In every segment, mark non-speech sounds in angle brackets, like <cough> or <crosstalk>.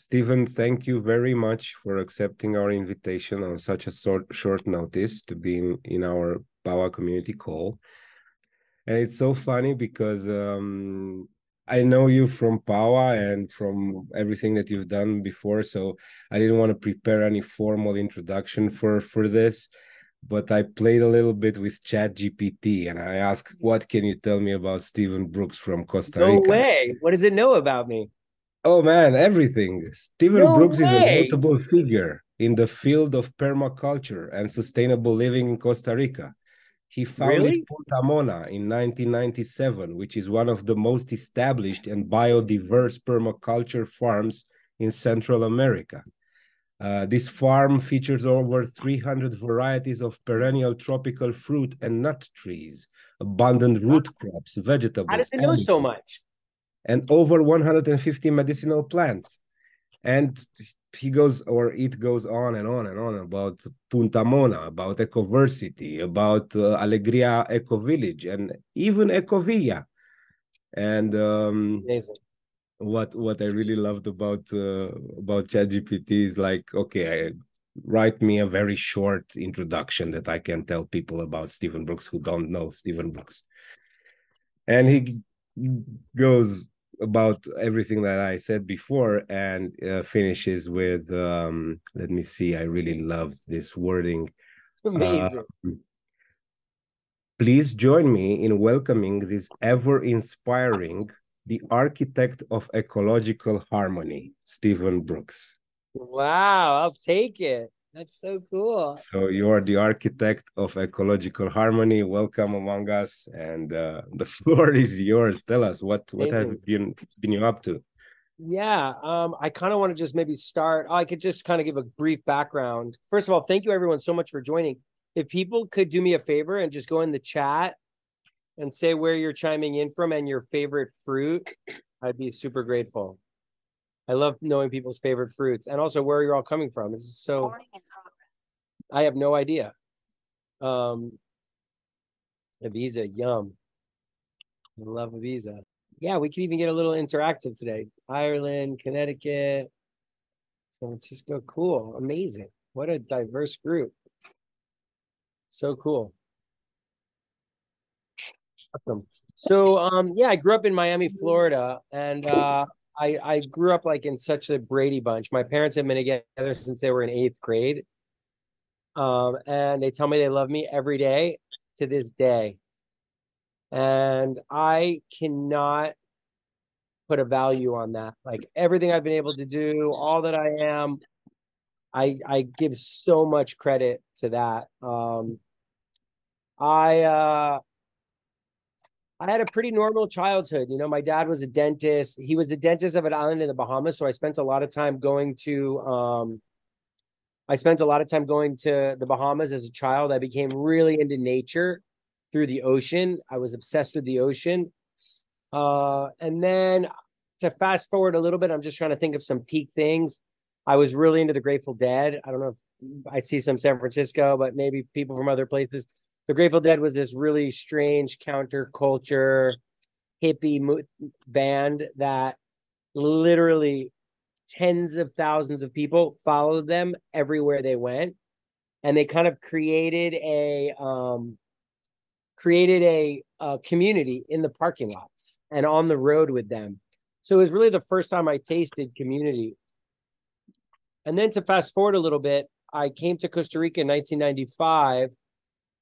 Stephen, thank you very much for accepting our invitation on such a short, short notice to be in, in our Power community call. And it's so funny because um, I know you from Power and from everything that you've done before, so I didn't want to prepare any formal introduction for for this. But I played a little bit with Chat GPT and I asked, "What can you tell me about Stephen Brooks from Costa Rica?" No way! What does it know about me? Oh man, everything. Stephen no Brooks way. is a notable figure in the field of permaculture and sustainable living in Costa Rica. He founded really? Punta Mona in 1997, which is one of the most established and biodiverse permaculture farms in Central America. Uh, this farm features over 300 varieties of perennial tropical fruit and nut trees, abundant root crops, vegetables. How does it know so much? And over 150 medicinal plants. And he goes or it goes on and on and on about Punta Mona, about Ecoversity, about uh, Alegria Eco Village, and even Ecovilla. And um, what what I really loved about uh, about ChatGPT is like, okay, I, write me a very short introduction that I can tell people about Stephen Brooks who don't know Stephen Brooks. And he goes about everything that I said before and uh, finishes with um, let me see I really loved this wording. Amazing. Uh, please join me in welcoming this ever inspiring the architect of ecological harmony Stephen Brooks. Wow I'll take it that's so cool. So you are the architect of ecological harmony. Welcome among us, and uh, the <laughs> floor is yours. Tell us what what have you been been you up to? Yeah, um, I kind of want to just maybe start. I could just kind of give a brief background. First of all, thank you everyone so much for joining. If people could do me a favor and just go in the chat and say where you're chiming in from and your favorite fruit, I'd be super grateful. I love knowing people's favorite fruits and also where you're all coming from. This is so I have no idea. Um, Ibiza, yum. I love Ibiza. Yeah, we can even get a little interactive today. Ireland, Connecticut, San Francisco. Cool. Amazing. What a diverse group. So cool. Awesome. So um yeah, I grew up in Miami, Florida, and uh I I grew up like in such a Brady bunch. My parents have been together since they were in eighth grade. Um, and they tell me they love me every day to this day. And I cannot put a value on that. Like everything I've been able to do, all that I am, I I give so much credit to that. Um, I uh, I had a pretty normal childhood. You know, my dad was a dentist. He was a dentist of an island in the Bahamas, so I spent a lot of time going to um, I spent a lot of time going to the Bahamas as a child. I became really into nature through the ocean. I was obsessed with the ocean. Uh, and then to fast forward a little bit, I'm just trying to think of some peak things. I was really into the Grateful Dead. I don't know if I see some San Francisco, but maybe people from other places. The Grateful Dead was this really strange counterculture hippie mo- band that literally tens of thousands of people followed them everywhere they went. And they kind of created a um created a, a community in the parking lots and on the road with them. So it was really the first time i tasted community. And then to fast forward a little bit i came to costa rica in 1995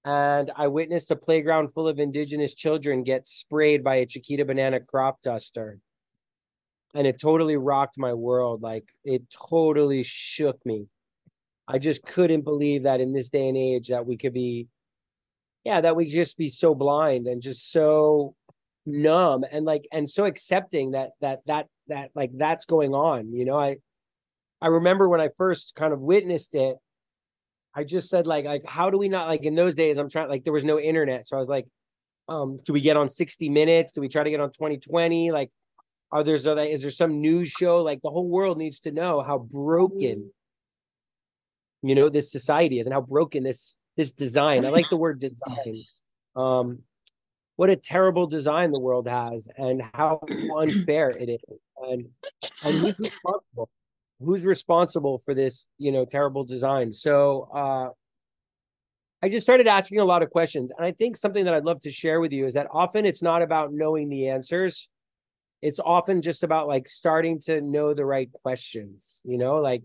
and i witnessed a playground full of indigenous children get sprayed by a chiquita banana crop duster and it totally rocked my world. Like it totally shook me. I just couldn't believe that in this day and age that we could be, yeah, that we just be so blind and just so numb and like and so accepting that that that that like that's going on. You know, I I remember when I first kind of witnessed it, I just said like like how do we not like in those days I'm trying like there was no internet, so I was like, um, do we get on 60 minutes? Do we try to get on 2020? Like are there so is there some news show like the whole world needs to know how broken you know this society is and how broken this this design. I like the word <laughs> design. Um, what a terrible design the world has and how <clears throat> unfair it is and and who's responsible who's responsible for this, you know, terrible design. So uh, I just started asking a lot of questions. And I think something that I'd love to share with you is that often it's not about knowing the answers. It's often just about like starting to know the right questions, you know, like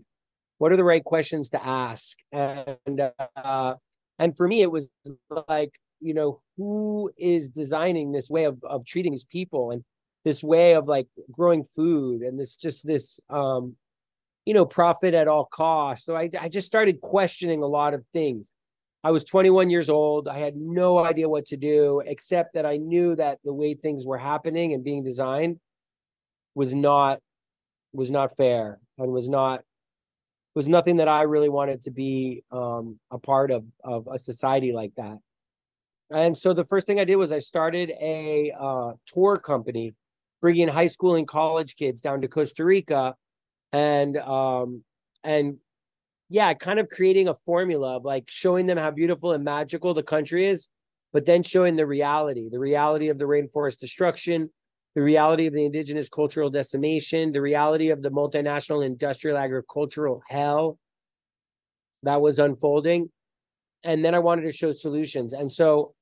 what are the right questions to ask? And uh and for me it was like, you know, who is designing this way of of treating these people and this way of like growing food and this just this um you know profit at all costs. So I I just started questioning a lot of things I was 21 years old. I had no idea what to do, except that I knew that the way things were happening and being designed was not was not fair and was not was nothing that I really wanted to be um, a part of of a society like that. And so the first thing I did was I started a uh, tour company, bringing high school and college kids down to Costa Rica, and um, and yeah, kind of creating a formula of like showing them how beautiful and magical the country is, but then showing the reality, the reality of the rainforest destruction, the reality of the indigenous cultural decimation, the reality of the multinational industrial agricultural hell that was unfolding. And then I wanted to show solutions. And so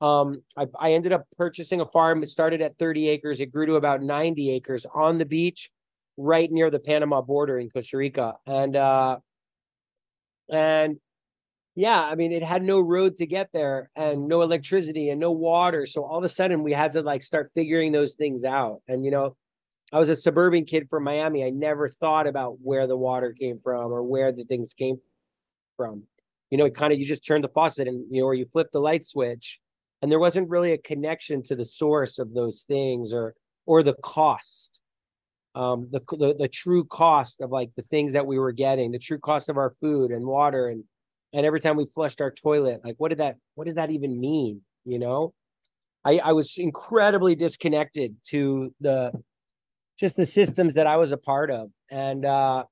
um, I, I ended up purchasing a farm. It started at 30 acres. It grew to about 90 acres on the beach, right near the Panama border in Costa Rica. And uh, and yeah, I mean, it had no road to get there and no electricity and no water. So all of a sudden we had to like start figuring those things out. And, you know, I was a suburban kid from Miami. I never thought about where the water came from or where the things came from. You know, it kind of, you just turn the faucet and, you know, or you flip the light switch and there wasn't really a connection to the source of those things or, or the cost um, the, the the true cost of like the things that we were getting, the true cost of our food and water, and and every time we flushed our toilet, like what did that what does that even mean? You know, I I was incredibly disconnected to the just the systems that I was a part of, and uh,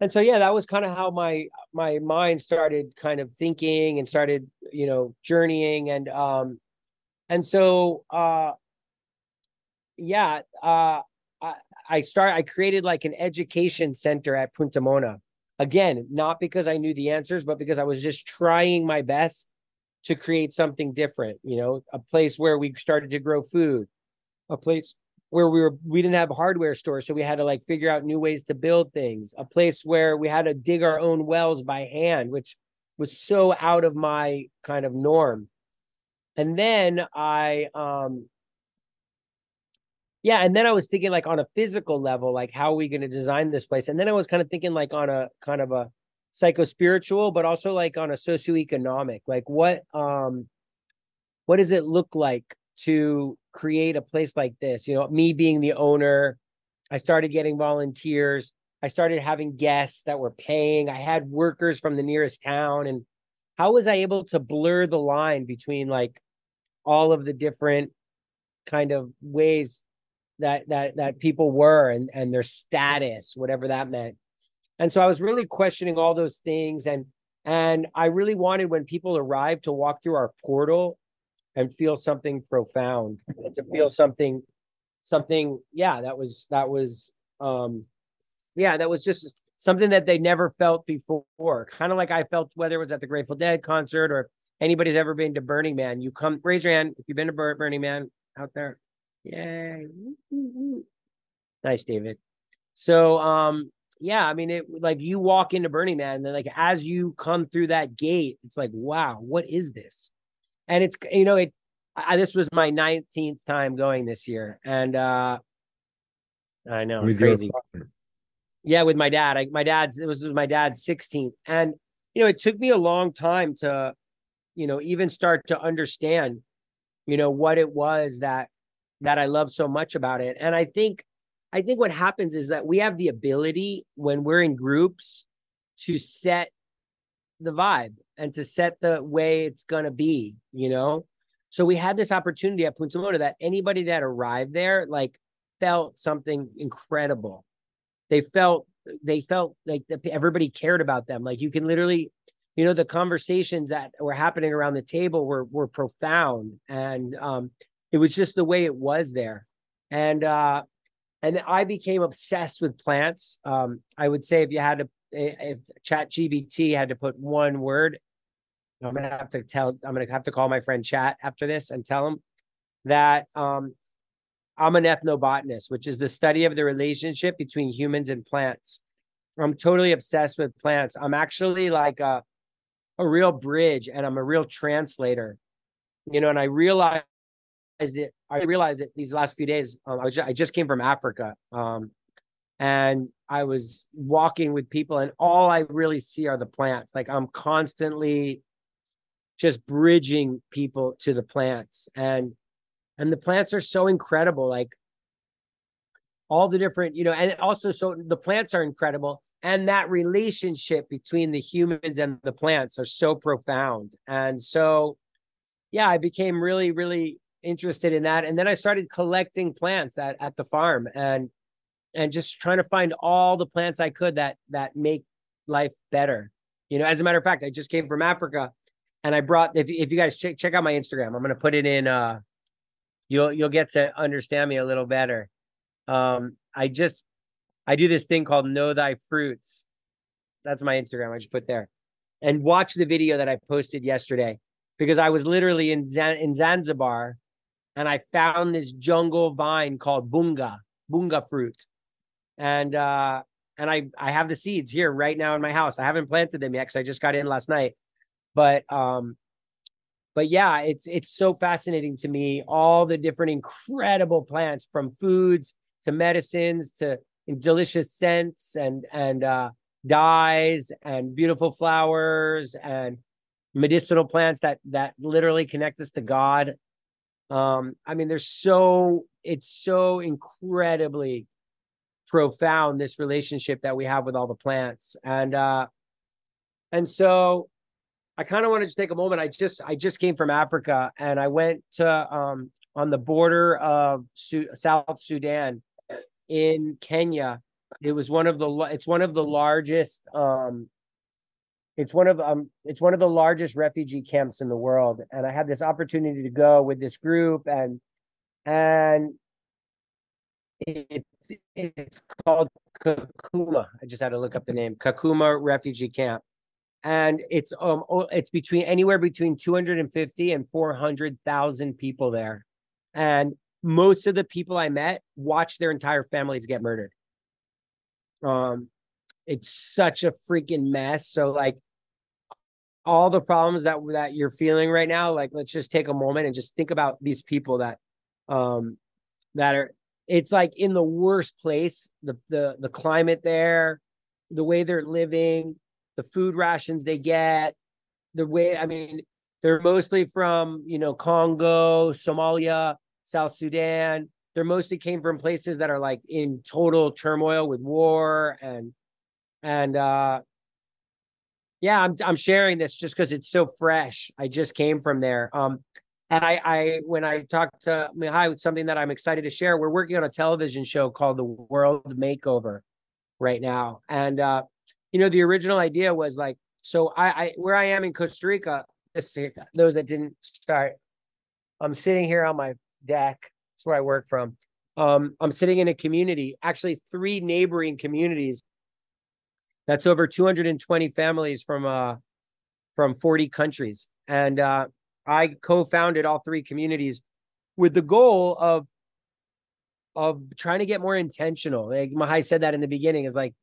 and so yeah, that was kind of how my my mind started kind of thinking and started you know journeying and um and so uh yeah, uh, I, I start. I created like an education center at Punta Mona. Again, not because I knew the answers, but because I was just trying my best to create something different. You know, a place where we started to grow food, a place where we were we didn't have hardware stores, so we had to like figure out new ways to build things. A place where we had to dig our own wells by hand, which was so out of my kind of norm. And then I um yeah and then i was thinking like on a physical level like how are we going to design this place? And then i was kind of thinking like on a kind of a psycho spiritual but also like on a socioeconomic like what um what does it look like to create a place like this? You know me being the owner i started getting volunteers i started having guests that were paying i had workers from the nearest town and how was i able to blur the line between like all of the different kind of ways that that that people were and and their status whatever that meant. And so i was really questioning all those things. And and i really wanted when people arrived to walk through our portal and feel something profound to feel something something yeah that was that was um yeah that was just something that they never felt before. Kind of like i felt whether it was at the grateful dead concert or anybody's ever been to burning man you come raise your hand if you've been to burning man out there Yay. Nice, David. So um yeah, I mean it like you walk into Burning Man and then like as you come through that gate, it's like, wow, what is this? And it's you know, it I, this was my 19th time going this year. And uh I know it's crazy. Yeah, with my dad. I, my dad's it was, it was my dad's 16th. And you know, it took me a long time to, you know, even start to understand, you know, what it was that that I love so much about it. And I think I think what happens is that we have the ability when we're in groups to set the vibe and to set the way it's going to be, you know? So we had this opportunity at Punta Mona that anybody that arrived there like felt something incredible. They felt they felt like everybody cared about them. Like you can literally, you know, the conversations that were happening around the table were were profound and um it was just the way it was there and uh and I became obsessed with plants. Um, I would say if you had to, if Chat GPT had to put one word, I'm gonna have to tell. I'm gonna have to call my friend Chat after this and tell him that um, I'm an ethnobotanist, which is the study of the relationship between humans and plants. I'm totally obsessed with plants. I'm actually like a a real bridge, and I'm a real translator. You know, and I realized it. I realized it these last few days. Um, I was just, I just came from Africa, um, and I was walking with people, and all I really see are the plants. Like I'm constantly just bridging people to the plants, and and the plants are so incredible. Like all the different, you know, and also so the plants are incredible, and that relationship between the humans and the plants are so profound, and so yeah, I became really, really interested in that. And then I started collecting plants at, at the farm and and just trying to find all the plants I could that that make life better. You know, as a matter of fact, I just came from Africa and I brought if if you guys check check out my Instagram, I'm gonna put it in uh you'll you'll get to understand me a little better. Um I just I do this thing called Know Thy Fruits. That's my Instagram. I just put there. And watch the video that I posted yesterday because I was literally in Zan- in Zanzibar and I found this jungle vine called bunga, bunga fruit. And uh and I I have the seeds here right now in my house. I haven't planted them yet because I just got in last night. But um but yeah, it's it's so fascinating to me all the different incredible plants from foods to medicines to delicious scents and and uh dyes and beautiful flowers and medicinal plants that that literally connect us to God um, I mean, there's so it's so incredibly profound this relationship that we have with all the plants, and uh, and so I kind of wanted to take a moment. I just I just came from Africa, and I went to um on the border of Su- South Sudan in Kenya. It was one of the it's one of the largest um it's one of um it's one of the largest refugee camps in the world and i had this opportunity to go with this group and and it's it's called kakuma. I just had to look up the name kakuma refugee camp. And it's um it's between anywhere between 250 and 400,000 people there. And most of the people i met watched their entire families get murdered. Um it's such a freaking mess. So like all the problems that that you're feeling right now like let's just take a moment and just think about these people that um that are it's like in the worst place the the the climate there the way they're living the food rations they get the way i mean they're mostly from you know congo somalia south sudan. They're mostly came from places that are like in total turmoil with war and and uh yeah, I'm I'm sharing this just because it's so fresh. I just came from there. Um, and I I when I talked to Mihai, it's something that I'm excited to share. We're working on a television show called The World Makeover right now, and uh, you know the original idea was like so I, I where I am in Costa Rica. Those that didn't start, I'm sitting here on my deck. That's where I work from. Um, I'm sitting in a community, actually three neighboring communities that's over 220 families from uh from 40 countries. And uh, I co-founded all three communities with the goal of of trying to get more intentional. Like Mihai said that in the beginning, is like,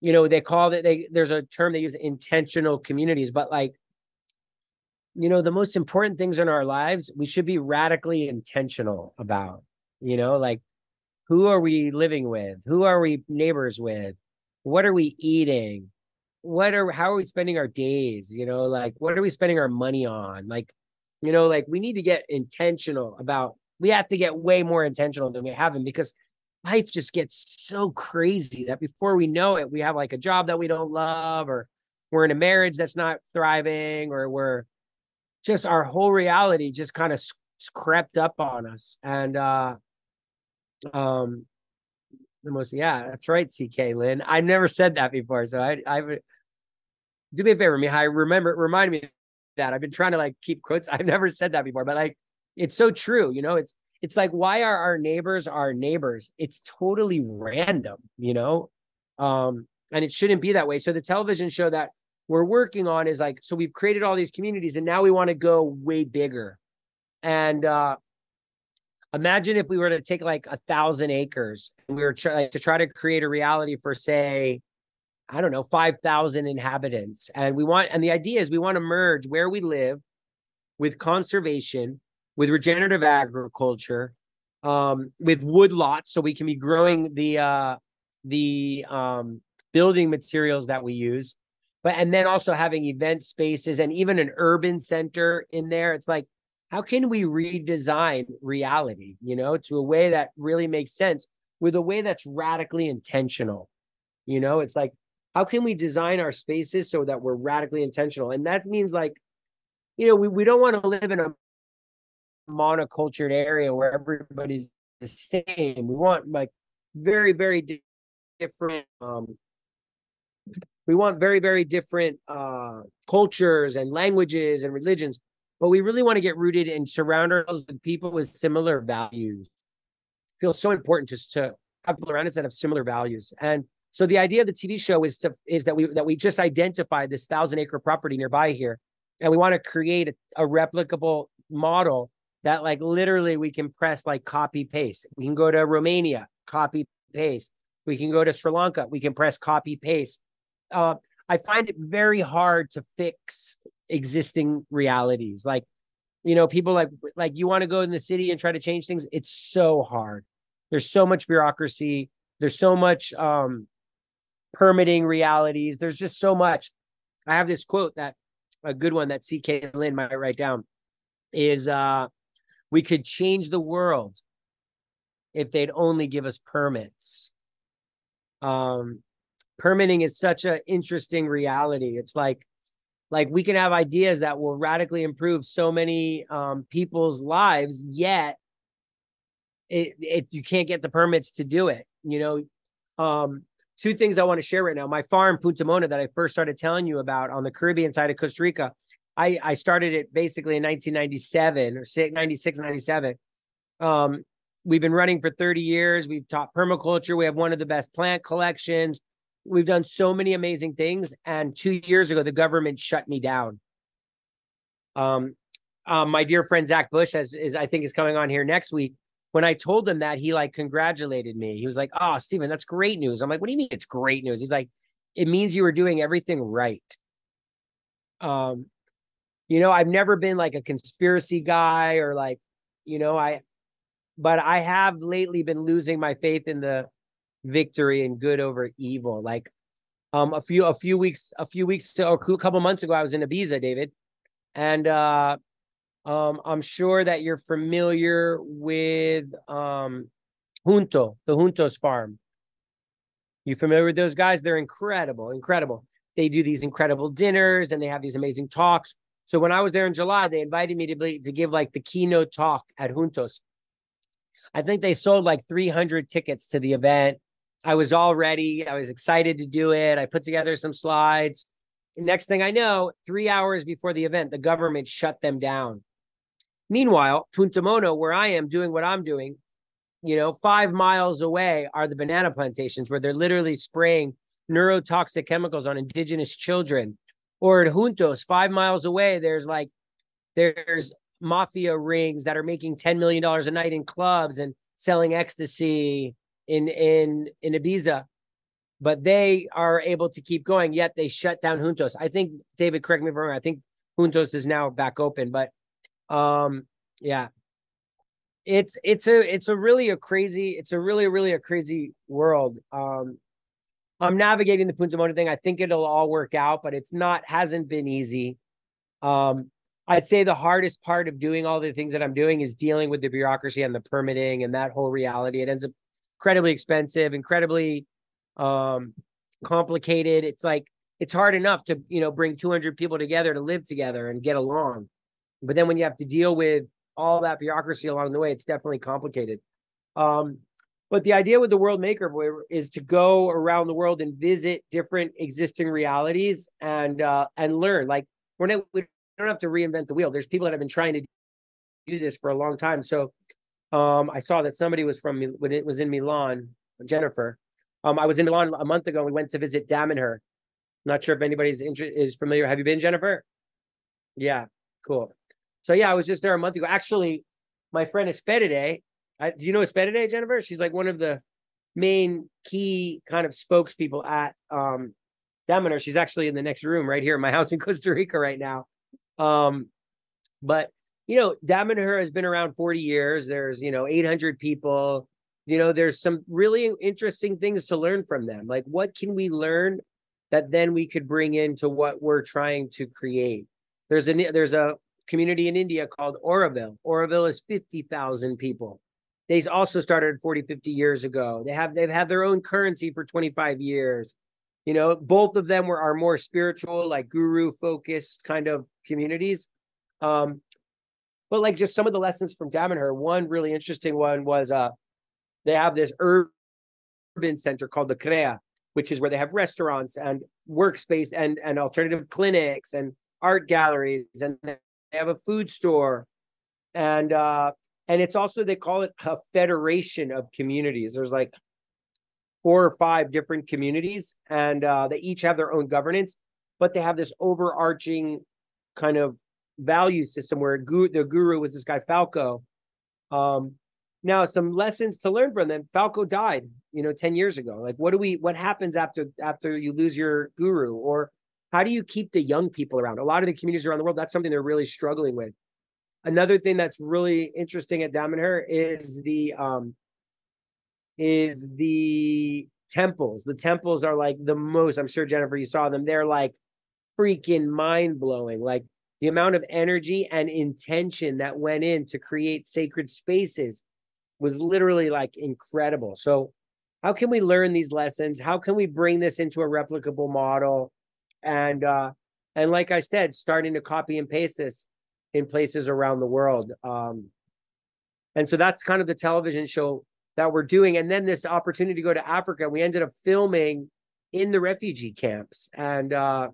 you know, they call it they there's a term they use intentional communities, but like, you know, the most important things in our lives, we should be radically intentional about, you know, like who are we living with? Who are we neighbors with? What are we eating? What are how are we spending our days? You know like what are we spending our money on? Like you know like we need to get intentional about we have to get way more intentional than we have been because life just gets so crazy that before we know it we have like a job that we don't love or we're in a marriage that's not thriving or we're just our whole reality just kind of crept up on us. And uh um the most. Yeah, that's right, CK Lynn. I've never said that before, so I I do me a favor, Mihai. Remember, remind me that I've been trying to like keep quotes. <laughs> I've never said that before, but like it's so true. You know, it's it's like why are our neighbors our neighbors? It's totally random, you know? Um, and it shouldn't be that way. So the television show that we're working on is like, so we've created all these communities and now we want to go way bigger. And uh imagine if we were to take like a thousand acres and we were trying to try to create a reality for say i don't know 5000 inhabitants. And we want and the idea is we want to merge where we live with conservation with regenerative agriculture um, with wood lots so we can be growing the uh, the um, building materials that we use but and then also having event spaces and even an urban center in there. It's like how can we redesign reality, you know, to a way that really makes sense with a way that's radically intentional? You know, it's like, how can we design our spaces so that we're radically intentional? And that means like, you know, we, we don't want to live in a monocultured area where everybody's the same. We want like very, very different um we want very, very different uh cultures and languages and religions but we really want to get rooted and surround ourselves with people with similar values. It feels so important just to have people around us that have similar values. And so the idea of the TV show is to is that we that we just identify this thousand acre property nearby here, and we want to create a, a replicable model that like literally we can press like copy paste. We can go to Romania, copy paste. We can go to Sri Lanka, we can press copy paste. Uh, I find it very hard to fix existing realities. Like, you know, people like like you want to go in the city and try to change things. It's so hard. There's so much bureaucracy. There's so much um permitting realities. There's just so much. I have this quote that a good one that CK Lynn might write down is uh we could change the world if they'd only give us permits. Um permitting is such an interesting reality. It's like like we can have ideas that will radically improve so many um, people's lives yet it, it you can't get the permits to do it you know? Um, two things i want to share right now. My farm punta mona that i first started telling you about on the caribbean side of costa rica i i started it basically in 1997 or 96 97 um, we've been running for 30 years. We've taught permaculture. We have one of the best plant collections We've done so many amazing things. And two years ago, the government shut me down. Um, um, my dear friend Zach Bush has, is I think is coming on here next week. When I told him that, he like congratulated me. He was like, "Oh, Stephen, that's great news." I'm like, "What do you mean it's great news?" He's like, "It means you were doing everything right." Um, you know, I've never been like a conspiracy guy or like, you know, I, but I have lately been losing my faith in the victory and good over evil. Like um a few a few weeks a few weeks to, or a couple months ago, I was in Ibiza, David, and uh um I'm sure that you're familiar with um Junto, the Juntos farm. You familiar with those guys? They're incredible, incredible. They do these incredible dinners and they have these amazing talks. So when I was there in July, they invited me to be, to give like the keynote talk at Juntos. I think they sold like 300 tickets to the event. I was all ready. I was excited to do it. I put together some slides. Next thing I know, three hours before the event, the government shut them down. Meanwhile, Punta Mona, where I am doing what I'm doing, you know, five miles away are the banana plantations where they're literally spraying neurotoxic chemicals on indigenous children. Or at Juntos, five miles away, there's like, there's mafia rings that are making $10 million a night in clubs and selling ecstasy in in in Ibiza, but they are able to keep going. Yet they shut down Juntos. I think David, correct me if I'm wrong. I think Juntos is now back open, but um, yeah, it's it's a it's a really a crazy it's a really really a crazy world. Um, I'm navigating the Punta Mona thing. I think it'll all work out, but it's not hasn't been easy. Um, I'd say the hardest part of doing all the things that I'm doing is dealing with the bureaucracy and the permitting and that whole reality. It ends up incredibly expensive, incredibly um, complicated. It's like it's hard enough to you know bring 200 people together to live together and get along, but then when you have to deal with all that bureaucracy along the way, it's definitely complicated. Um, but the idea with the World Makeover is to go around the world and visit different existing realities and uh, and learn. Like we're not we don't have to reinvent the wheel. There's people that have been trying to do this for a long time. So Um, I saw that somebody was from when it was in Milan, Jennifer. Um, I was in Milan a month ago. And We went to visit Damanhur. Not sure if anybody's inter- is familiar. Have you been, Jennifer? Yeah, cool. So yeah, I was just there a month ago. Actually, my friend Esperide, I, do you know Esperide, Jennifer? She's like one of the main key kind of spokespeople at um Damanhur. She's actually in the next room right here in my house in Costa Rica right now. Um, but you know, Damanhur has been around 40 years. There's, you know, 800 people. You know, there's some really interesting things to learn from them. Like, what can we learn that then we could bring into what we're trying to create? There's a there's a community in India called Auroville. Auroville is 50,000 people. They also started 40, 50 years ago. They have they've had their own currency for 25 years. You know, both of them were are more spiritual, like guru focused kind of communities. Um, but like just some of the lessons from Damanhur, one really interesting one was uh they have this urban center called the Crea, which is where they have restaurants and workspace and and alternative clinics and art galleries and they have a food store. And uh and it's also they call it a federation of communities. There's like four or five different communities and uh they each have their own governance but they have this overarching kind of value system where gu- the guru was this guy Falco. Um, now some lessons to learn from them. Falco died, you know, 10 years ago. Like what do we what happens after after you lose your guru? Or how do you keep the young people around? A lot of the communities around the world, that's something they're really struggling with. Another thing that's really interesting at Damanhur is the um is the temples. The temples are like the most, I'm sure Jennifer, you saw them. They're like freaking mind blowing. Like the amount of energy and intention that went in to create sacred spaces was literally like incredible. So, how can we learn these lessons? How can we bring this into a replicable model? And uh, and like I said, starting to copy and paste this in places around the world. Um, and so that's kind of the television show that we're doing. And then this opportunity to go to Africa, we ended up filming in the refugee camps and uh,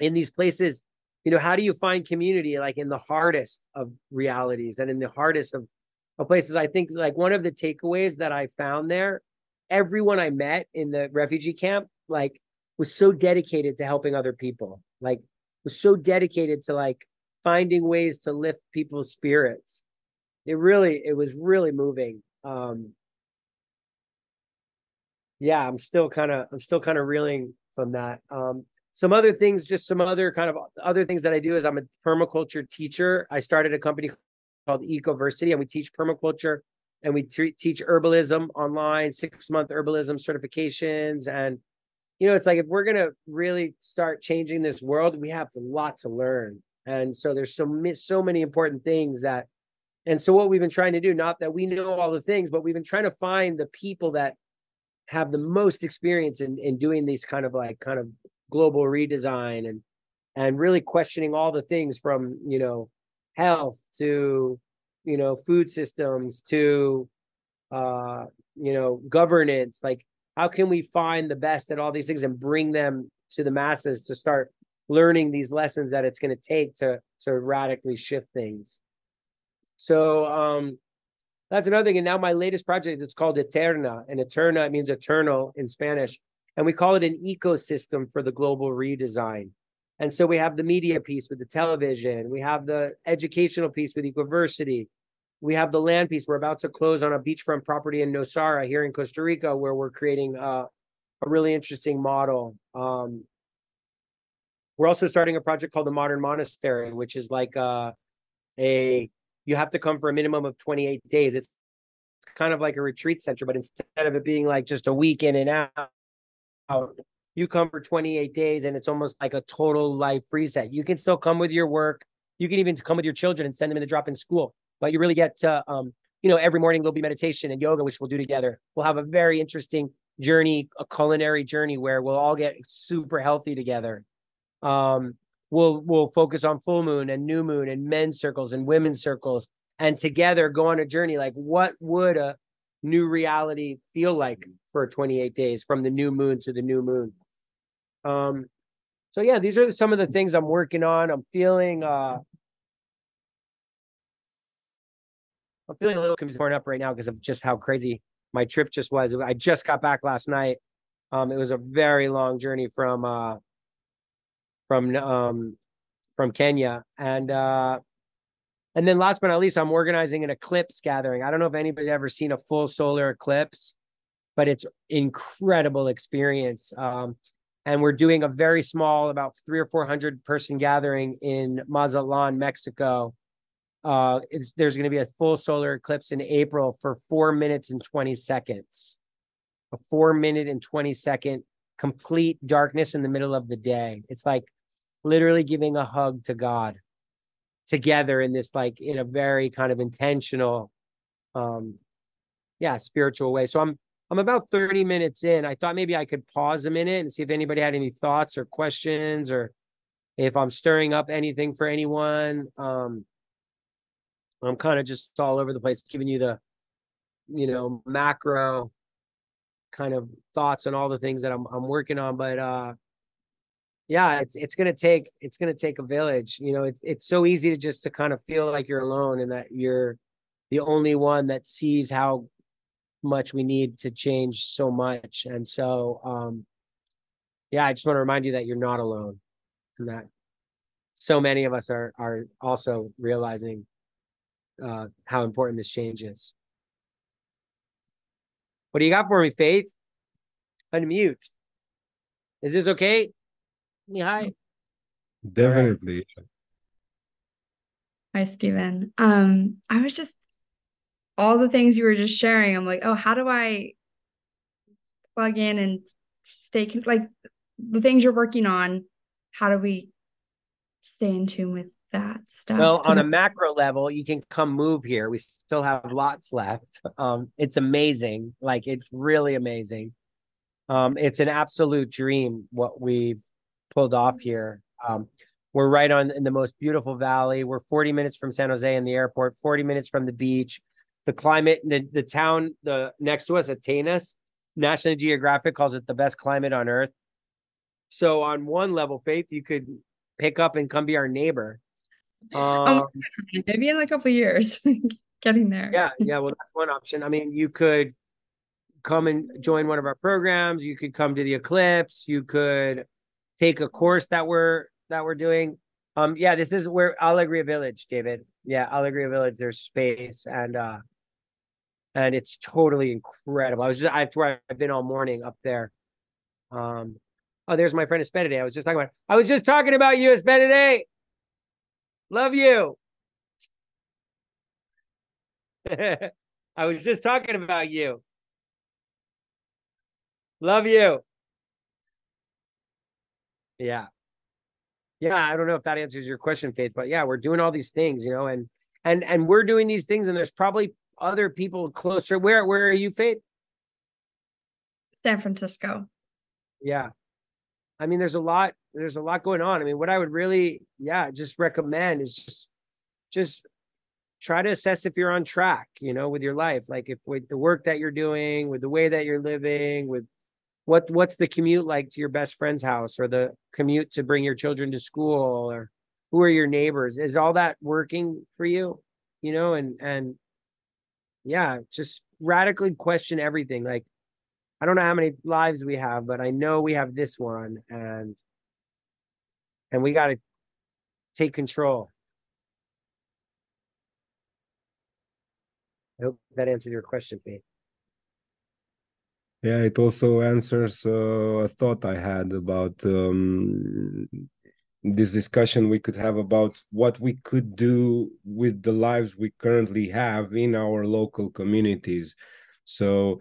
in these places you know how do you find community like in the hardest of realities and in the hardest of, of places? I think like one of the takeaways that i found there everyone i met in the refugee camp like was so dedicated to helping other people like was so dedicated to like finding ways to lift people's spirits. It really it was really moving um yeah i'm still kind of i'm still kind of reeling from that um some other things, just some other kind of other things that I do is I'm a permaculture teacher. I started a company called Ecoversity, and we teach permaculture and we t- teach herbalism online, six month herbalism certifications. And, you know, it's like if we're going to really start changing this world, we have a lot to learn. And so there's so, so many important things that, and so what we've been trying to do, not that we know all the things, but we've been trying to find the people that have the most experience in, in doing these kind of like kind of global redesign and and really questioning all the things from you know health to you know food systems to uh you know governance. Like how can we find the best at all these things and bring them to the masses to start learning these lessons that it's going to take to to radically shift things? So um that's another thing. And now my latest project it's called eterna. And eterna means eternal in spanish and we call it an ecosystem for the global redesign. And so we have the media piece with the television, we have the educational piece with Ecoversity, we have the land piece. We're about to close on a beachfront property in Nosara here in Costa Rica, where we're creating a really interesting model. Um, we're also starting a project called the Modern Monastery, which is like uh, a you have to come for a minimum of 28 days. It's kind of like a retreat center, but instead of it being like just a week in and out, out. You come for 28 days and it's almost like a total life reset. You can still come with your work. You can even come with your children and send them in the drop in school, but you really get to, um, you know, every morning there'll be meditation and yoga, which we'll do together. We'll have a very interesting journey, a culinary journey where we'll all get super healthy together. Um, we'll we'll focus on full moon and new moon and men's circles and women's circles and together go on a journey like what would a new reality feel like for 28 days from the new moon to the new moon. Um, so yeah, these are some of the things I'm working on. I'm feeling uh I'm feeling a little torn up right now because of just how crazy my trip just was. I just got back last night. Um, it was a very long journey from uh, from um, from Kenya, and uh, and then last but not least, I'm organizing an eclipse gathering. I don't know if anybody's ever seen a full solar eclipse, but it's incredible experience. Um, and we're doing a very small, about three or four hundred person gathering in Mazatlan, Mexico. Uh, there's going to be a full solar eclipse in April for four minutes and 20 seconds. A four minute and 20 second complete darkness in the middle of the day. It's like literally giving a hug to God together in this, like, in a very kind of intentional, um, yeah, spiritual way. So I'm I'm about 30 minutes in. I thought maybe I could pause a minute and see if anybody had any thoughts or questions or if I'm stirring up anything for anyone. Um, I'm kind of just all over the place, giving you the, you know, macro kind of thoughts on all the things that I'm I'm working on. But uh yeah, it's it's gonna take it's gonna take a village. You know, it's it's so easy to just to kind of feel like you're alone and that you're the only one that sees how much we need to change so much. And so, um, yeah, I just want to remind you that you're not alone and that so many of us are, are also realizing, uh, how important this change is. What do you got for me, Faith? Unmute. Is this okay? Me hi. Definitely. Hi, Stephen. Um, I was just all the things you were just sharing, I'm like, oh, how do I plug in and stay like the things you're working on? How do we stay in tune with that stuff? Well, on a macro level, you can come move here. We still have lots left. Um, it's amazing. Like it's really amazing. Um, it's an absolute dream what we pulled off here. Um, we're right on in the most beautiful valley. We're 40 minutes from San Jose and the airport, 40 minutes from the beach the climate, the, the town the next to us, Atenas, National Geographic calls it the best climate on earth. So on one level, Faith, you could pick up and come be our neighbor. Um, um maybe in a couple years, <laughs> getting there. Yeah, yeah. Well, that's one option. I mean, you could come and join one of our programs. You could come to the eclipse. You could take a course that we're that we're doing. Um, yeah, this is where Alegria Village, David. Yeah, Alegria Village. There's space and uh and it's totally incredible. I was just I I've been all morning up there. Um, oh, there's my friend Esperide. I was just talking about. I was just talking about you, Esperide. Love you. <laughs> I was just talking about you. Love you. Yeah. Yeah, I don't know if that answers your question, Faith, but yeah, we're doing all these things, you know, and and and we're doing these things, and there's probably other people closer. Where where are you, Faith? San Francisco. Yeah. I mean, there's a lot, there's a lot going on. I mean, what I would really, yeah, just recommend is just just try to assess if you're on track, you know, with your life. Like if with the work that you're doing, with the way that you're living, with what what's the commute like to your best friend's house or the commute to bring your children to school or who are your neighbors? Is all that working for you? You know, and and yeah, just radically question everything. Like, I don't know how many lives we have, but I know we have this one, and and we got to take control. I hope that answered your question, Pete. Yeah, it also answers uh, a thought I had about um, this discussion we could have about what we could do with the lives we currently have in our local communities. So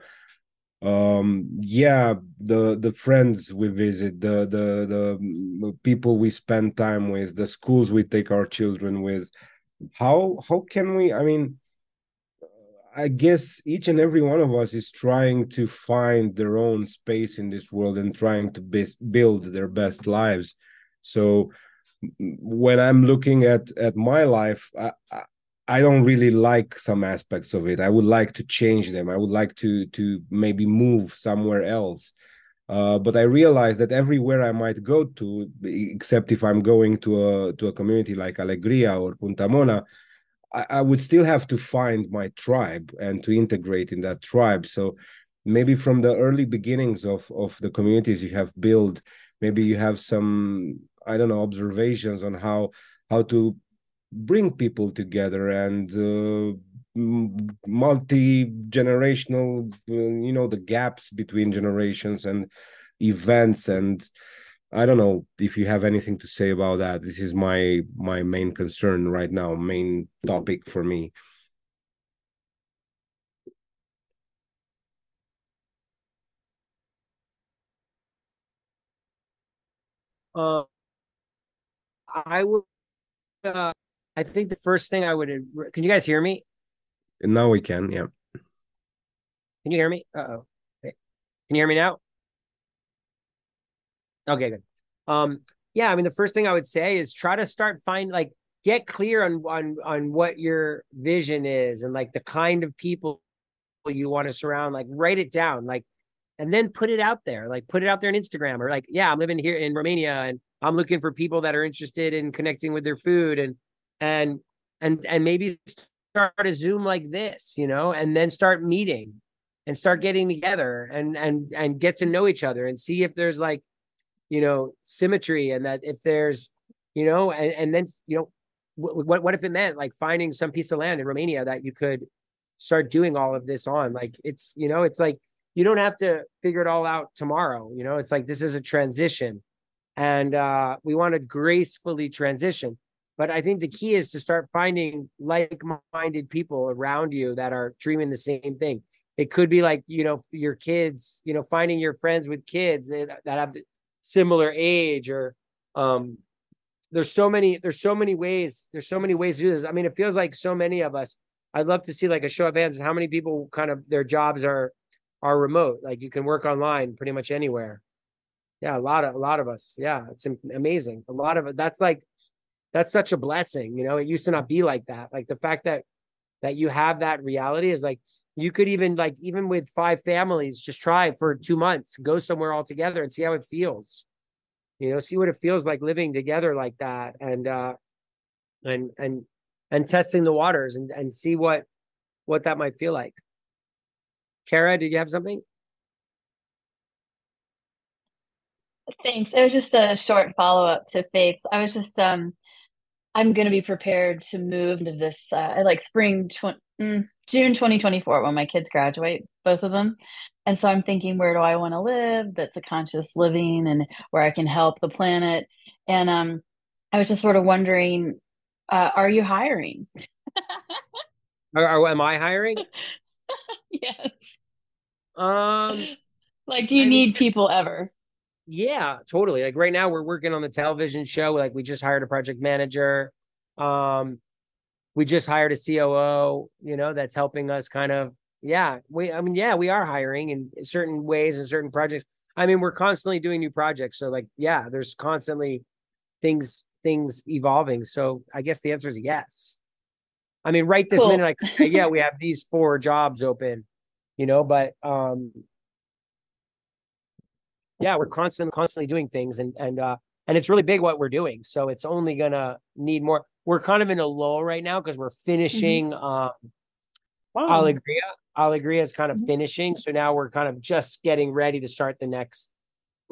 um yeah the the friends we visit the the the people we spend time with the schools we take our children with how how can we i mean i guess each and every one of us is trying to find their own space in this world and trying to build their best lives. So when i'm looking at at my life I, I don't really like some aspects of it. I would like to change them. I would like to to maybe move somewhere else. Uh, but I realize that everywhere I might go to, except if I'm going to a to a community like Alegria or Punta Mona, I, I would still have to find my tribe and to integrate in that tribe. So maybe from the early beginnings of of the communities you have built, maybe you have some I don't know observations on how how to bring people together and uh, multi generational uh, you know the gaps between generations and events and i don't know if you have anything to say about that. This is my my main concern right now main topic for me. Uh, i would uh, i think the first thing i would can you guys hear me? Now we can yeah. Can you hear me? Uh-oh. Can you hear me now Okay, good. Um, yeah, I mean, the first thing I would say is try to start find like get clear on on on what your vision is and like the kind of people you want to surround. Like write it down, like, and then put it out there. Like put it out there on Instagram or like, yeah, I'm living here in Romania and I'm looking for people that are interested in connecting with their food and and and and maybe start a Zoom like this, you know, and then start meeting and start getting together and and and get to know each other and see if there's like you know symmetry and that if there's you know and, and then you know what what if it meant like finding some piece of land in Romania that you could start doing all of this on? Like it's you know it's like you don't have to figure it all out tomorrow you know? It's like this is a transition. And uh we want to gracefully transition. But i think the key is to start finding like-minded people around you that are dreaming the same thing. It could be like you know your kids you know finding your friends with kids that, that have similar age or um there's so many there's so many ways there's so many ways to do this. I mean it feels like so many of us i'd love to see like a show of hands how many people kind of their jobs are are remote. Like you can work online pretty much anywhere. Yeah a lot of a lot of us. Yeah it's amazing. A lot of it that's like that's such a blessing you know? It used to not be like that. Like the fact that that you have that reality is like you could even like even with five families just try for two months go somewhere all together and see how it feels. You know see what it feels like living together like that and uh and and and testing the waters and and see what what that might feel like. Kara did you have something? Thanks. It was just a short follow-up to faith. I was just um i'm going to be prepared to move to this uh like spring tw- mm, June 2024 when my kids graduate, both of them. And so I'm thinking, where do I want to live? That's a conscious living and where I can help the planet. And um, I was just sort of wondering, uh, are you hiring? or, or, am I hiring? <laughs> yes. Um, like, do you I need mean, people ever? Yeah, totally. Like right now, we're working on the television show. Like we just hired a project manager. Um, we just hired a COO, you know, that's helping us kind of, yeah, we, I mean, yeah, we are hiring in certain ways and certain projects. I mean, we're constantly doing new projects. So like, yeah, there's constantly things, things evolving. So I guess the answer is yes. I mean, right this cool. minute, I <laughs> yeah, we have these four jobs open, you know, but, um, yeah, we're constantly, constantly doing things and, and, uh, and it's really big what we're doing. So it's only gonna need more we're kind of in a lull right now because we're finishing mm-hmm. um wow. Alegria. Alegria is kind of mm-hmm. finishing. So now we're kind of just getting ready to start the next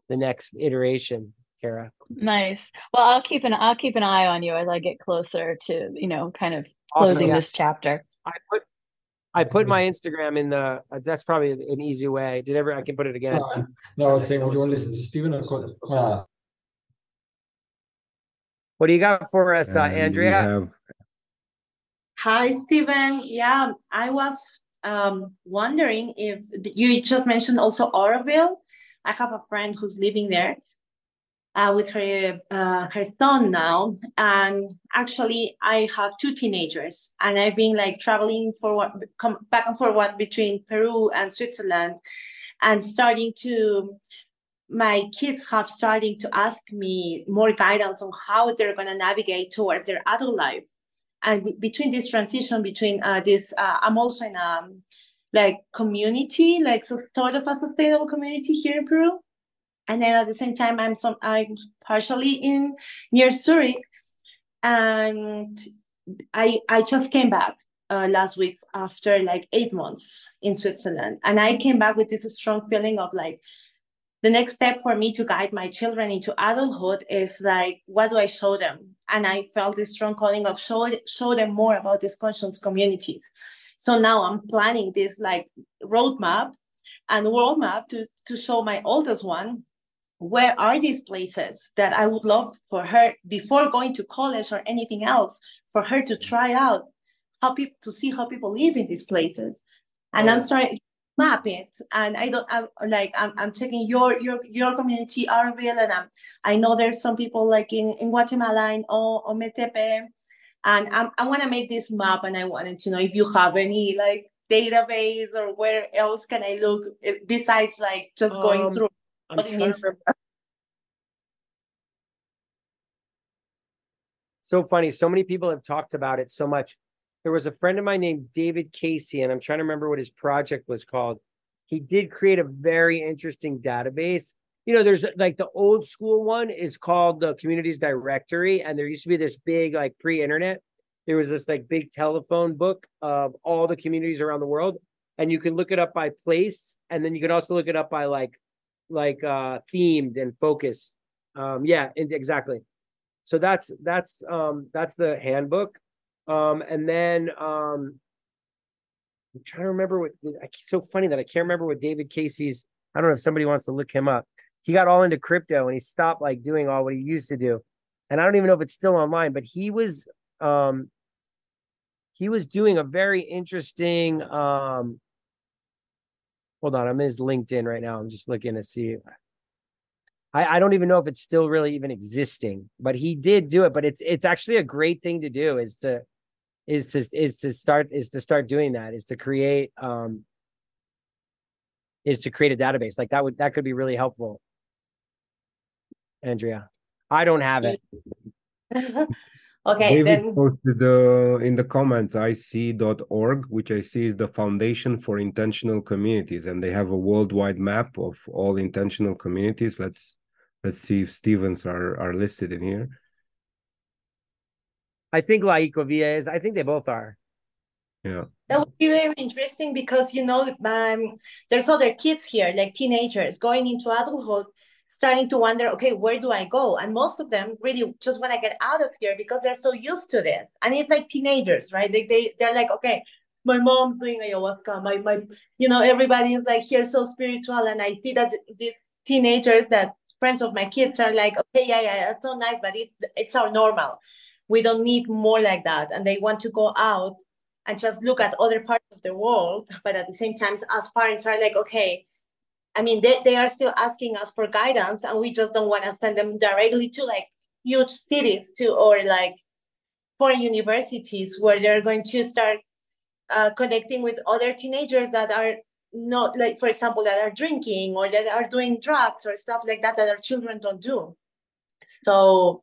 the next iteration, Kara. Nice. Well, I'll keep an I'll keep an eye on you as I get closer to, you know, kind of closing awesome. this chapter. I put I put my Instagram in the. That's probably an easy way. Did ever? I can put it again. No, no I was saying, would you want to listen to Stephen or? What do you got for us, uh, Andrea? Have... Hi, Stephen. Yeah, I was um, wondering if you just mentioned also Auroville. I have a friend who's living there uh, with her uh, her son now, and actually I have two teenagers, and I've been like traveling forward, come back and forward between Peru and Switzerland, and starting to my kids have starting to ask me more guidance on how they're going to navigate towards their adult life. And between this transition between uh, this uh, i'm also in a um, like community like so, sort of a sustainable community here in peru. And then at the same time i'm some i'm partially in near zurich. And I I just came back uh, last week after like eight months in Switzerland, and I came back with this strong feeling of like the next step for me to guide my children into adulthood is like what do I show them? And I felt this strong calling of show show them more about these conscious communities. So now I'm planning this like roadmap and world map to to show my oldest one where are these places that I would love for her before going to college or anything else for her to try out how people to see how people live in these places and i'm starting map it and i don't i'm like i'm, I'm checking your your your community Auroville, and I'm, i know there's some people like in, in guatemala in o, ometepe and I'm, i want to make this map and i wanted to know if you have any like database or where else can i look eh, besides like just going Um, through I'm what it trying to means remember- so funny. So many people have talked about it so much. There was a friend of mine named David Casey, and I'm trying to remember what his project was called. He did create a very interesting database. You know, there's like the old school one is called the Communities Directory, and there used to be this big, like pre-internet, there was this like big telephone book of all the communities around the world, and you can look it up by place, and then you can also look it up by like, like uh themed and focus. Um, yeah, exactly so that's that's um that's the handbook um and then um i'm trying to remember what it's so funny that i can't remember what david casey's i don't know if somebody wants to look him up. He got all into crypto and he stopped like doing all what he used to do. And i don't even know if it's still online but he was um he was doing a very interesting um hold on i'm in his linkedin right now. I'm just looking to see. I, I don't even know if it's still really even existing, but he did do it. But it's it's actually a great thing to do is to is to is to start is to start doing that is to create um is to create a database like that would that could be really helpful. Andrea, I don't have it. <laughs> okay David then posted uh, in the comments i ic.org, which I see is the Foundation for Intentional Communities, and they have a worldwide map of all intentional communities. Let's let's see if Stephen's are are listed in here. I think La EcoVilla is. I think they both are. Yeah. That would be very interesting because you know um, there's other kids here, like teenagers, going into adulthood, starting to wonder, okay, where do I go? And most of them really just want to get out of here because they're so used to this. And it's like teenagers, right? They they they're like, okay, my mom's doing ayahuasca, my my, you know, everybody is like here so spiritual, and I see that these teenagers that friends of my kids are like, okay, yeah, yeah, that's so nice, but it's it's our normal. We don't need more like that, and they want to go out and just look at other parts of the world. But at the same time, as parents are like, okay, I mean, they, they are still asking us for guidance, and we just don't want to send them directly to like huge cities to or like foreign universities where they're going to start uh, connecting with other teenagers that are not like, for example, that are drinking or that are doing drugs or stuff like that that our children don't do. So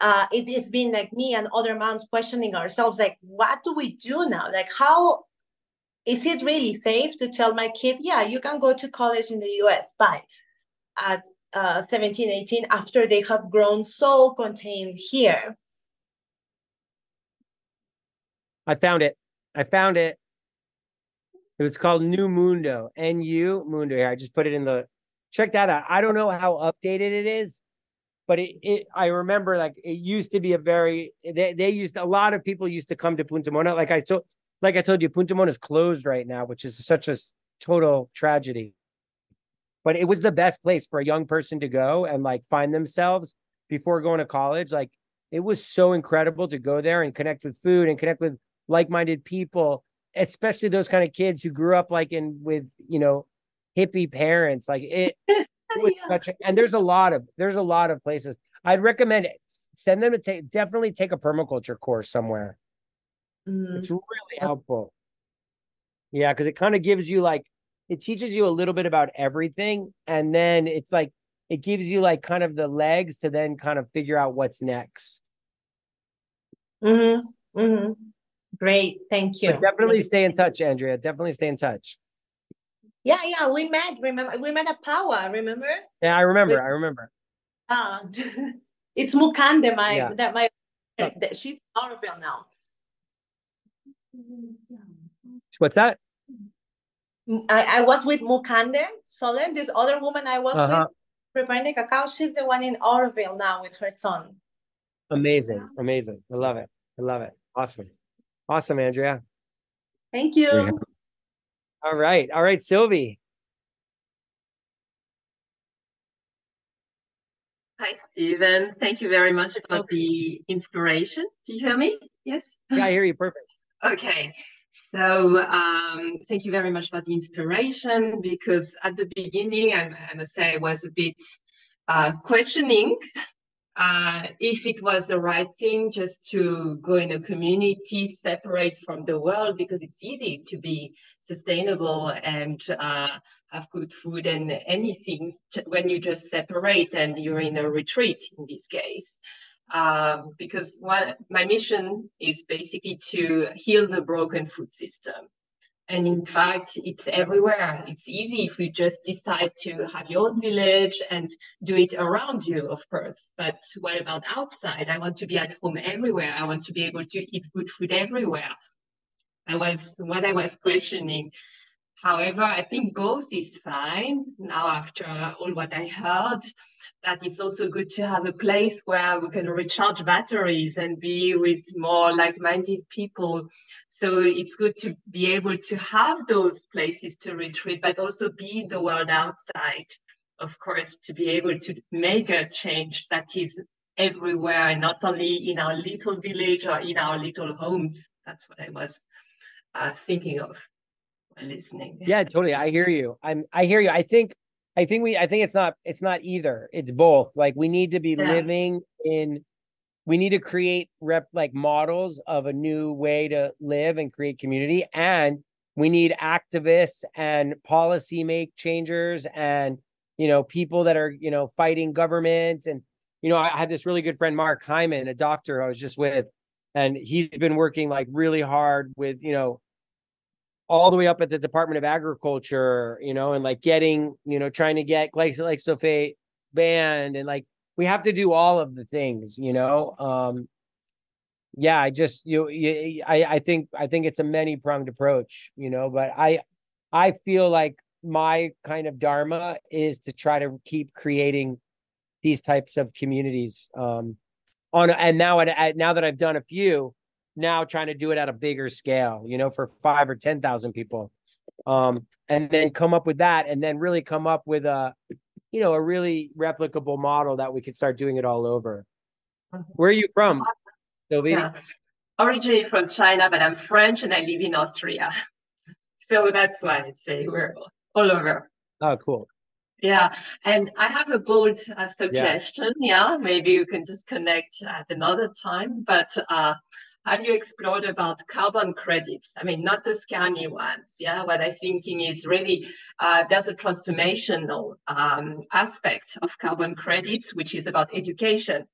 uh, it, it's been like me and other moms questioning ourselves, like, what do we do now? Like, how is it really safe to tell my kid, yeah, you can go to college in the US, bye, at uh, 17, 18, after they have grown so contained here? I found it. I found it. It was called NuMundo. N U Mundo. Here, I just put it in the. Check that out. I don't know how updated it is, but it, it I remember like it used to be a very they, they used a lot of people used to come to Punta Mona. Like I told like I told you, Punta Mona is closed right now, which is such a total tragedy. But it was the best place for a young person to go and like find themselves before going to college. Like it was so incredible to go there and connect with food and connect with like-minded people, especially those kind of kids who grew up like in with you know hippie parents. Like it, <laughs> it was Yeah. such a, and there's a lot of there's a lot of places. I'd recommend it. Send them to take definitely take a permaculture course somewhere. Mm. It's really helpful. Yeah, because it kind of gives you like it teaches you a little bit about everything, and then it's like it gives you like kind of the legs to then kind of figure out what's next. Mm-hmm. Mm-hmm. Great, thank you. But definitely stay in touch, Andrea. Definitely stay in touch. Yeah, yeah, we met. Remember, we met at Paua. Remember? Yeah, I remember. With- I remember. Uh, <laughs> it's Mukande, my Yeah. that my Her, that she's in Auroville now. What's that? Mm, I, I was with Mukande Solen, this other woman I was Uh-huh. with preparing the cacao. She's the one in Auroville now with her son. Amazing, amazing. I love it. I love it. Awesome, awesome, Andrea. Thank you. All right, all right, Sylvie. Hi, Stephen. Thank you very much for the inspiration. Do you hear me? Yes? Yeah, I hear you. Perfect. <laughs> Okay. So, um, thank you very much for the inspiration because at the beginning, I, I must say, I was a bit uh, questioning uh, if it was the right thing just to go in a community separate from the world because it's easy to be sustainable and uh, have good food and anything t- when you just separate and you're in a retreat in this case. Um, because one, my mission is basically to heal the broken food system. And in fact, it's everywhere. It's easy if you just decide to have your own village and do it around you, of course. But what about outside? I want to be at home everywhere. I want to be able to eat good food everywhere. I was what I was questioning. However, I think both is fine now after all what I heard, that it's also good to have a place where we can recharge batteries and be with more like-minded people. So it's good to be able to have those places to retreat, but also be in the world outside, of course, to be able to make a change that is everywhere and not only in our little village or in our little homes. That's what I was uh, thinking of listening. Yeah, totally. I hear you. I'm. I hear you. I think. I think we. I think it's not. It's not either. It's both. Like we need to be Yeah. living in. We need to create rep like models of a new way to live and create community, and we need activists and policy make changers and you know people that are you know fighting governments and you know I had this really good friend Mark Hyman, a doctor I was just with, and he's been working like really hard with you know all the way up at the Department of Agriculture, you know, and like getting, you know, trying to get glyphosate banned and like we have to do all of the things, you know. Um yeah, I just you, you I I think I think it's a many pronged approach, you know, but I I feel like my kind of dharma is to try to keep creating these types of communities um on and now at, now that I've done a few now trying to do it at a bigger scale, you know, for five or 10,000 people. Um, and then come up with that and then really come up with a, you know, a really replicable model that we could start doing it all over. Where are you from, Sylvie? Yeah. Originally from China, but I'm French and I live in Austria. <laughs> So that's why I'd say we're all over. Oh, cool. Yeah, and I have a bold uh, suggestion. Yeah. maybe you can just connect at another time. But uh, have you explored about carbon credits? I mean, not the scammy ones. Yeah, what I'm thinking is really uh, there's a transformational um, aspect of carbon credits, which is about education.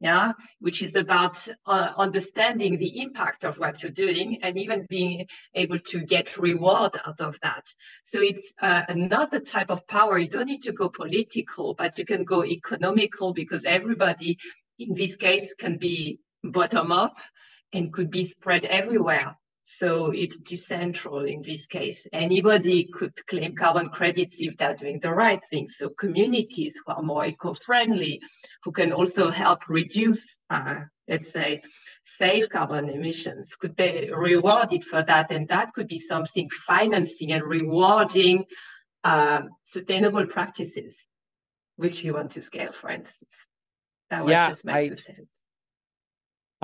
Yeah, which is about uh, understanding the impact of what you're doing and even being able to get reward out of that. So it's uh, another type of power. You don't need to go political, but you can go economical because everybody in this case can be bottom up and could be spread everywhere. So it's decentral in this case. Anybody could claim carbon credits if they're doing the right thing. So communities who are more eco-friendly, who can also help reduce, uh, let's say, save carbon emissions, could be rewarded for that. And that could be something financing and rewarding uh, sustainable practices, which you want to scale, for instance. That was Yeah, just my I- two cents.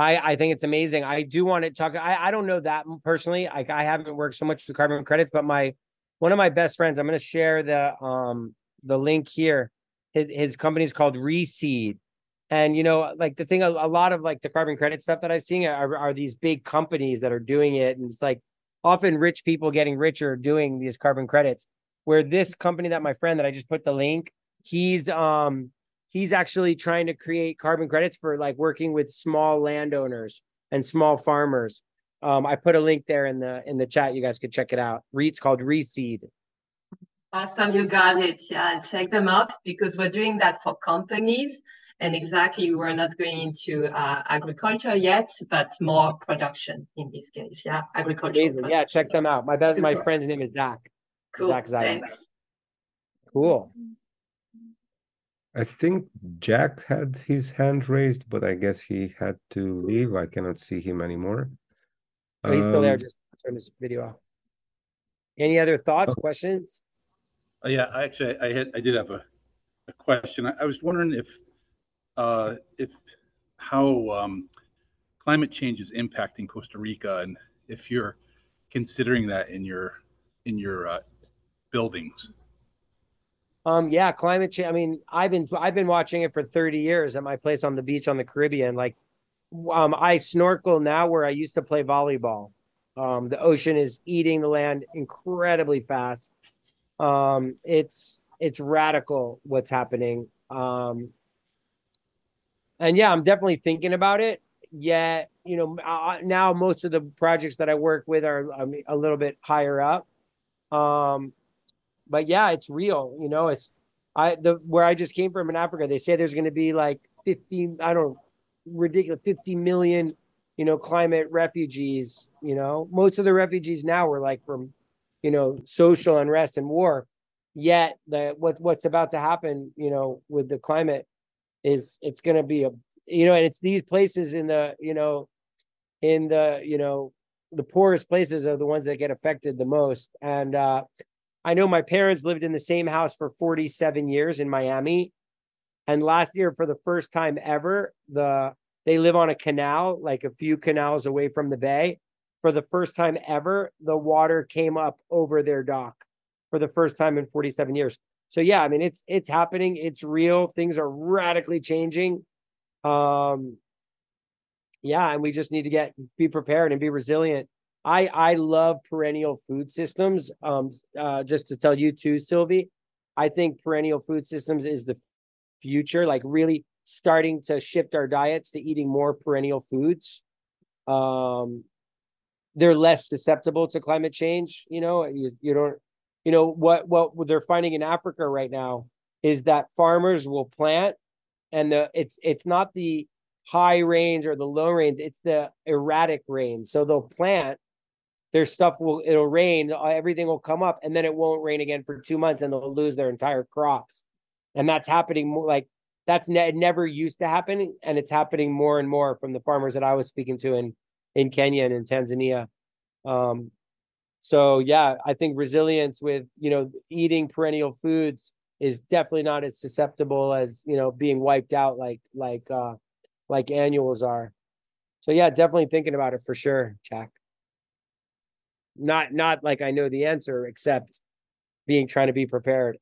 I, I think it's amazing. I do want to talk. I, I don't know that personally. I, I haven't worked so much with carbon credits, but my one of my best friends, I'm going to share the um the link here. His, his company is called Reseed, and you know, like the thing, a, a lot of like the carbon credit stuff that I've seen are, are these big companies that are doing it, and it's like often rich people getting richer doing these carbon credits. Where this company that my friend that I just put the link, he's um he's actually trying to create carbon credits for like working with small landowners and small farmers. Um, I put a link there in the in the chat. You guys could check it out. It's called Reseed. Awesome, you got it. Yeah, check them out because we're doing that for companies. And exactly, we're not going into uh, agriculture yet, but more production in this case. Yeah, agriculture. Amazing. Yeah, check them out. My best, my friend's name is Zach. Cool. Zach Zion. Cool. I think Jack had his hand raised, but I guess he had to leave. I cannot see him anymore. Oh, he's still there. Um, Just turn this video off. Any other thoughts, Oh. questions? Uh, yeah, I actually, I had, I did have a, a question. I, I was wondering if, uh, if, how, um, climate change is impacting Costa Rica and if you're considering that in your, in your, uh, buildings. Um, yeah, climate change. I mean, I've been I've been watching it for 30 years at my place on the beach on the Caribbean. Like, um, I snorkel now where I used to play volleyball. Um, the ocean is eating the land incredibly fast. Um, it's it's radical what's happening. Um, and yeah, I'm definitely thinking about it. Yet, you know, now most of the projects that I work with are a little bit higher up. Um, but yeah, it's real. You know, it's I the where I just came from in Africa. They say there's going to be like 50, I don't know, ridiculous 50 million, you know, climate refugees. You know, most of the refugees now were like from, you know, social unrest and war. Yet the what what's about to happen, you know, with the climate is it's going to be a you know, and it's these places in the you know, in the you know the poorest places are the ones that get affected the most and uh I know my parents lived in the same house for 47 years in Miami. And last year, for the first time ever, the they live on a canal, like a few canals away from the bay. For the first time ever, the water came up over their dock for the first time in 47 years. So yeah, I mean it's it's happening, it's real, things are radically changing. Um yeah, and we just need to get be prepared and be resilient I I love perennial food systems. Um, uh, just to tell you too, Sylvie, I think perennial food systems is the future. Like really starting to shift our diets to eating more perennial foods. Um, they're less susceptible to climate change. You know, you you don't. You know what what they're finding in Africa right now is that farmers will plant, and the it's it's not the high rains or the low rains; it's the erratic rains. So they'll plant their stuff will it'll rain everything will come up and then it won't rain again for two months and they'll lose their entire crops. And that's happening more like that's ne- never used to happen and it's happening more and more from the farmers that i was speaking to in in kenya and in tanzania. Um so yeah i think resilience with you know eating perennial foods is definitely not as susceptible as you know being wiped out like like uh like annuals are. So yeah definitely thinking about it for sure jack not not like I know the answer, except being trying to be prepared.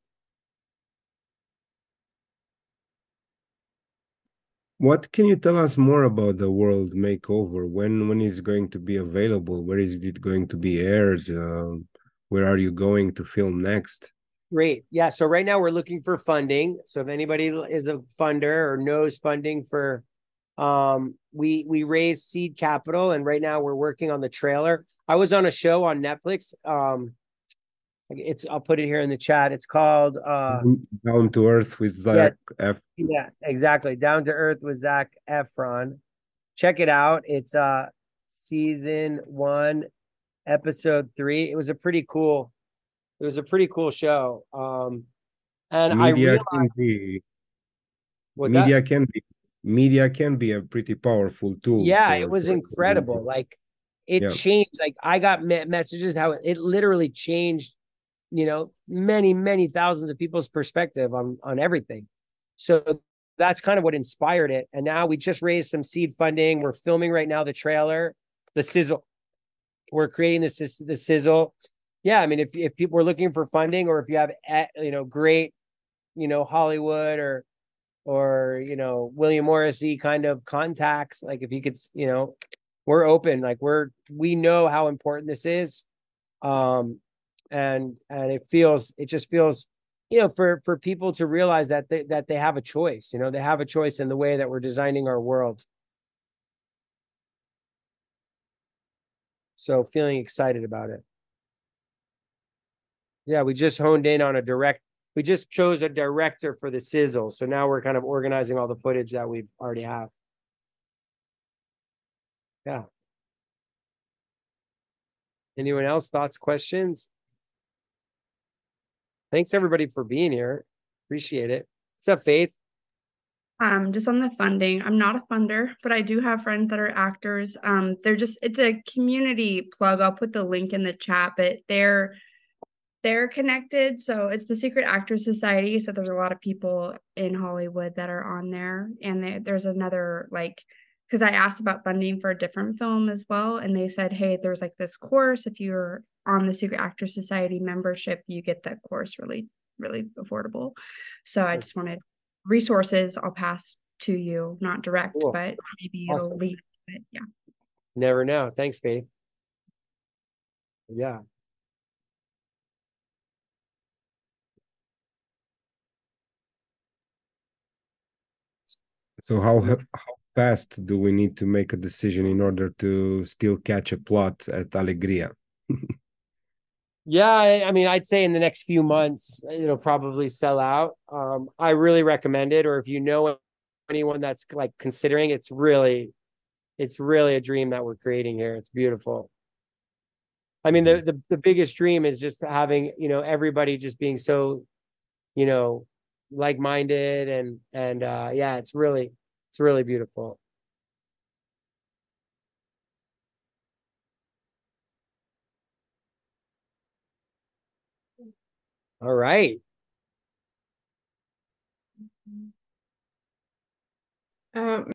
What can you tell us more about the World Makeover? When when is going to be available? Where is it going to be aired? Um, where are you going to film next? Great. Yeah. So right now we're looking for funding. So if anybody is a funder or knows funding for um we we raised seed capital and right now we're working on the trailer. I was on a show on Netflix. Um it's I'll put it here in the chat. It's called uh Down to Earth with Zach F. Yeah, exactly. Down to Earth with Zac Efron. Check it out. It's uh season one, episode three. It was a pretty cool, it was a pretty cool show. Um and I Media realized can be was that? media can be media can be a pretty powerful tool. yeah it was incredible like it Yeah. changed like i got me- messages how it literally changed you know many many thousands of people's perspective on on everything so that's kind of what inspired it and now we just raised some seed funding we're filming right now the trailer the sizzle we're creating the, the sizzle yeah i mean if, if people are looking for funding or if you have you know great you know hollywood or or you know William Morrissey kind of contacts. Like if you could, you know, we're open. Like we're we know how important this is, um, and and it feels it just feels, you know, for for people to realize that they that they have a choice. You know, they have a choice in the way that we're designing our world. So feeling excited about it. Yeah, we just honed in on a direct. We just chose a director for the sizzle, so now we're kind of organizing all the footage that we already have. Yeah. Anyone else? Thoughts, questions? Thanks everybody for being here. Appreciate it. What's up, Faith? Um, just on the funding, I'm not a funder, but I do have friends that are actors. Um, they're just it's a community plug. I'll put the link in the chat, but they're they're connected. So it's the Secret Actors Society. So there's a lot of people in Hollywood that are on there, and they, there's another like because I asked about funding for a different film as well, and they said, hey, there's like this course. If you're on the Secret Actors Society membership, you get that course really really affordable. So I just wanted resources I'll pass to you, not direct, Cool. but maybe Awesome. it'll leave. But yeah. Never know. Thanks, Faith. Yeah. So how how fast do we need to make a decision in order to still catch a plot at Alegria? <laughs> Yeah, I, mean, I'd say in the next few months it'll probably sell out. Um, I really recommend it, or if you know anyone that's like considering, it's really, it's really a dream that we're creating here. It's beautiful. I mean, the the, the biggest dream is just having you know everybody just being so, you know, like minded and and uh, yeah, it's really it's really beautiful. All right. Um,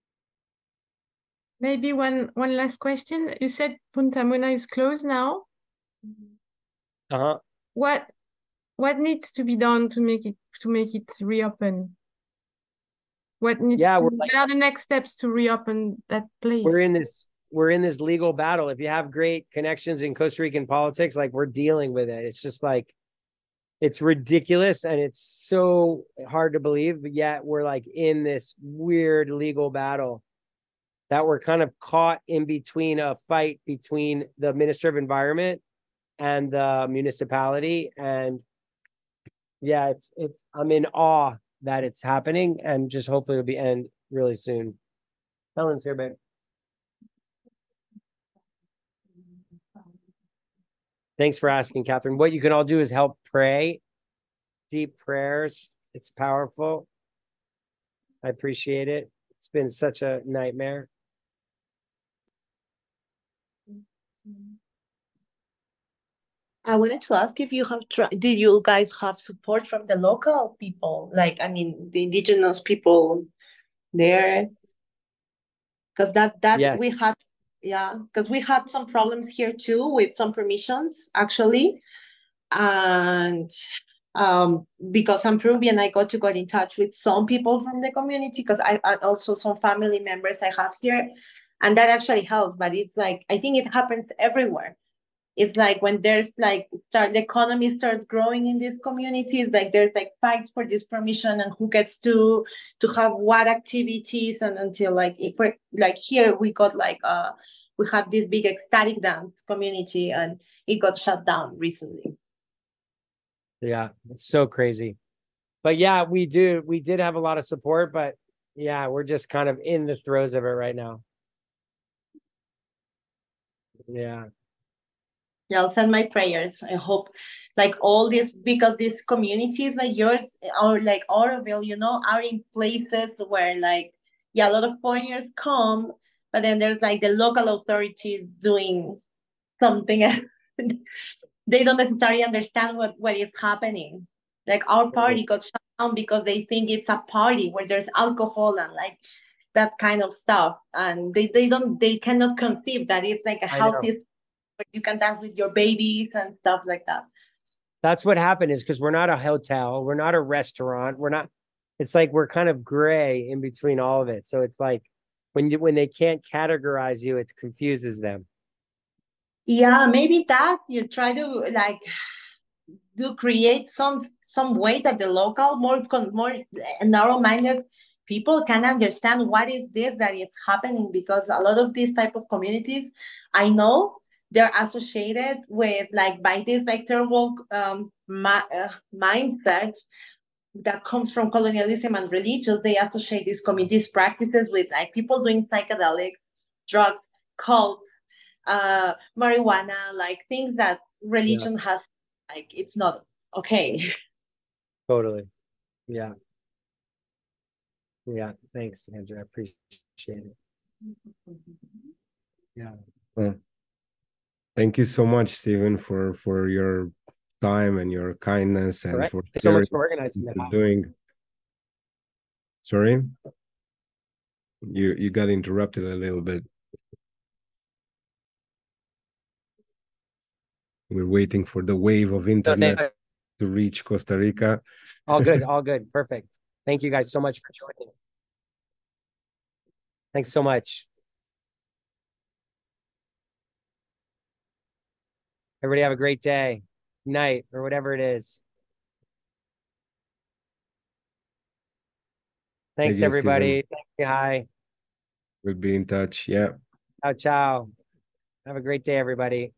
maybe one one last question. You said Punta Mona is closed now. Uh huh. What what needs to be done to make it to make it reopen? What needs Yeah, to, like- what are the next steps to reopen that place? we're in this we're in this legal battle. If you have great connections in Costa Rican politics, like we're dealing with it. It's just like it's ridiculous and it's so hard to believe, but yet we're like in this weird legal battle that we're kind of caught in between a fight between the Minister of Environment and the municipality. And yeah, it's it's I'm in awe that it's happening and just hopefully it'll be end really soon. Helen's here, babe. Thanks for asking, Catherine. What you can all do is help pray deep prayers. It's powerful. I appreciate it. It's been such a nightmare. I wanted to ask if you have tried, did you guys have support from the local people? Like, I mean, the indigenous people there? Because that, that Yes. we had, yeah, because we had some problems here too with some permissions, actually. And um, because I'm Peruvian, I got to get in touch with some people from the community because I and also some family members I have here. And that actually helps, but it's like, I think it happens everywhere it's like when there's like start the economy starts growing in these communities like there's like fights for this permission and who gets to to have what activities and until like if we're like here we got like uh we have this big ecstatic dance community and it got shut down recently Yeah, it's so crazy. But yeah, we do. We did have a lot of support, but yeah, we're just kind of in the throes of it right now. Yeah. Yeah i'll send my prayers. I hope like all this because these communities like yours or like Auroville you know are in places where like yeah a lot of foreigners come but then there's like the local authorities doing something <laughs> they don't necessarily understand what what is happening. Like our mm-hmm. party got shut down because they think it's a party where there's alcohol and like that kind of stuff and they, they don't they cannot conceive that it's like a healthy you can dance with your babies and stuff like that That's what happened is because we're not a hotel, we're not a restaurant, we're not it's like we're kind of gray in between all of it. So it's like when you when they can't categorize you, it confuses them. yeah maybe that you try to like do create some some way that the local more con- more narrow-minded people can understand what is this that is happening because a lot of these type of communities i know they're associated with like by this like world um, ma- uh, mindset that comes from colonialism and religions. They associate these communities practices with like people doing psychedelic drugs, cults, uh, marijuana, like things that religion yeah. has like it's not okay. <laughs> Totally. Yeah. Yeah. Thanks, Andrew. I appreciate it. <laughs> Yeah. Well, thank you so much, Stephen, for for your time and your kindness and right. for so much for organizing that. Doing. Sorry, you you got interrupted a little bit. We're waiting for the wave of internet no, to reach Costa Rica. All good, <laughs> all good, perfect. Thank you guys so much for joining. Thanks so much. Everybody have a great day, night, or whatever it is. Thanks, Thank everybody. Thank you. Hi. We'll be in touch. Yeah. Ciao, ciao. Have a great day, everybody.